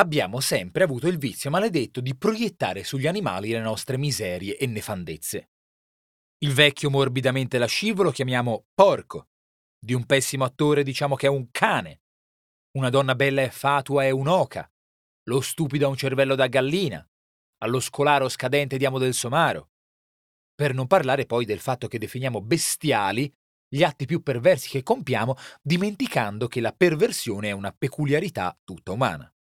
abbiamo sempre avuto il vizio maledetto di proiettare sugli animali le nostre miserie e nefandezze. Il vecchio morbidamente lascivo lo chiamiamo porco, di un pessimo attore diciamo che è un cane, una donna bella e fatua è un'oca, lo stupido ha un cervello da gallina, allo scolaro scadente diamo del somaro. Per non parlare poi del fatto che definiamo bestiali gli atti più perversi che compiamo, dimenticando che la perversione è una peculiarità tutta umana.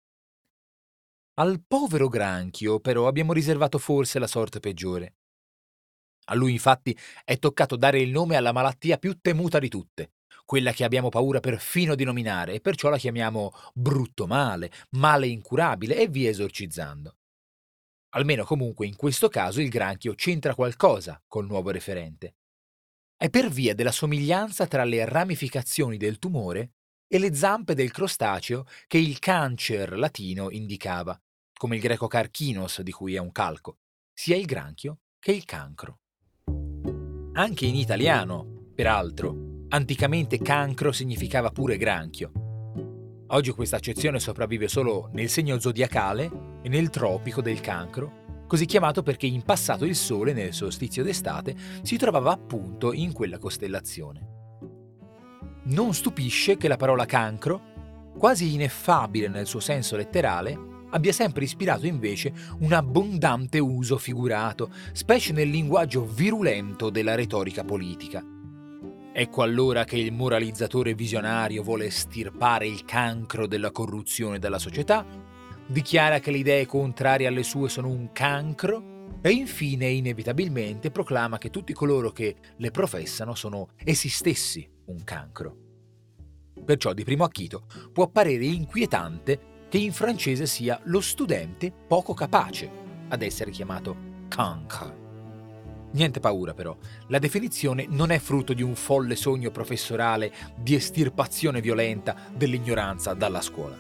Al povero granchio, però, abbiamo riservato forse la sorte peggiore. A lui, infatti, è toccato dare il nome alla malattia più temuta di tutte, quella che abbiamo paura perfino di nominare, e perciò la chiamiamo brutto male, male incurabile, e via esorcizzando. Almeno comunque in questo caso il granchio c'entra qualcosa col nuovo referente è per via della somiglianza tra le ramificazioni del tumore e le zampe del crostaceo che il cancer latino indicava, come il greco carchinos di cui è un calco, sia il granchio che il cancro. Anche in italiano, peraltro, anticamente cancro significava pure granchio. Oggi questa accezione sopravvive solo nel segno zodiacale e nel tropico del cancro così chiamato perché in passato il Sole, nel solstizio d'estate, si trovava appunto in quella costellazione. Non stupisce che la parola cancro, quasi ineffabile nel suo senso letterale, abbia sempre ispirato invece un abbondante uso figurato, specie nel linguaggio virulento della retorica politica. Ecco allora che il moralizzatore visionario vuole stirpare il cancro della corruzione dalla società dichiara che le idee contrarie alle sue sono un cancro e infine inevitabilmente proclama che tutti coloro che le professano sono essi stessi un cancro. Perciò di primo acchito può apparire inquietante che in francese sia lo studente poco capace ad essere chiamato cancre. Niente paura però, la definizione non è frutto di un folle sogno professorale di estirpazione violenta dell'ignoranza dalla scuola.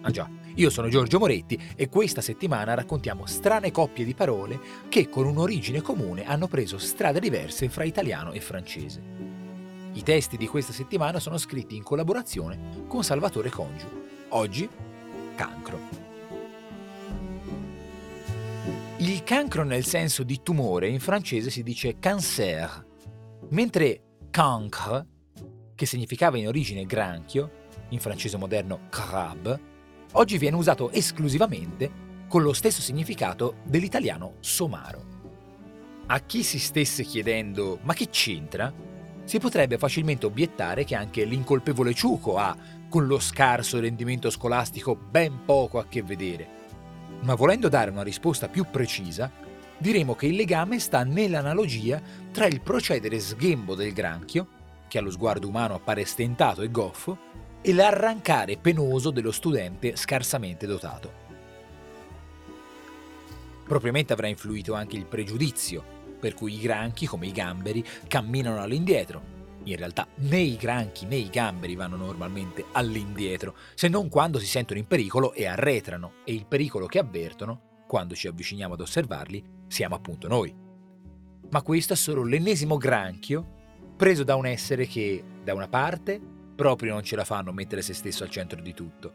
Ah già, io sono Giorgio Moretti e questa settimana raccontiamo strane coppie di parole che con un'origine comune hanno preso strade diverse fra italiano e francese. I testi di questa settimana sono scritti in collaborazione con Salvatore Congiu. Oggi, cancro. Il cancro nel senso di tumore in francese si dice cancer, mentre cancre, che significava in origine granchio, in francese moderno crabe, oggi viene usato esclusivamente con lo stesso significato dell'italiano somaro. A chi si stesse chiedendo ma che c'entra, si potrebbe facilmente obiettare che anche l'incolpevole ciuco ha con lo scarso rendimento scolastico ben poco a che vedere. Ma volendo dare una risposta più precisa, diremo che il legame sta nell'analogia tra il procedere sghembo del granchio, che allo sguardo umano appare stentato e goffo, e l'arrancare penoso dello studente scarsamente dotato. Propriamente avrà influito anche il pregiudizio, per cui i granchi, come i gamberi, camminano all'indietro. In realtà né i granchi né i gamberi vanno normalmente all'indietro, se non quando si sentono in pericolo e arretrano, e il pericolo che avvertono, quando ci avviciniamo ad osservarli, siamo appunto noi. Ma questo è solo l'ennesimo granchio preso da un essere che, da una parte, proprio non ce la fanno mettere se stesso al centro di tutto,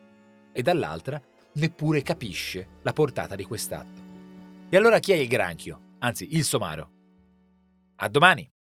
e dall'altra neppure capisce la portata di quest'atto. E allora chi è il granchio? Anzi, il somaro. A domani!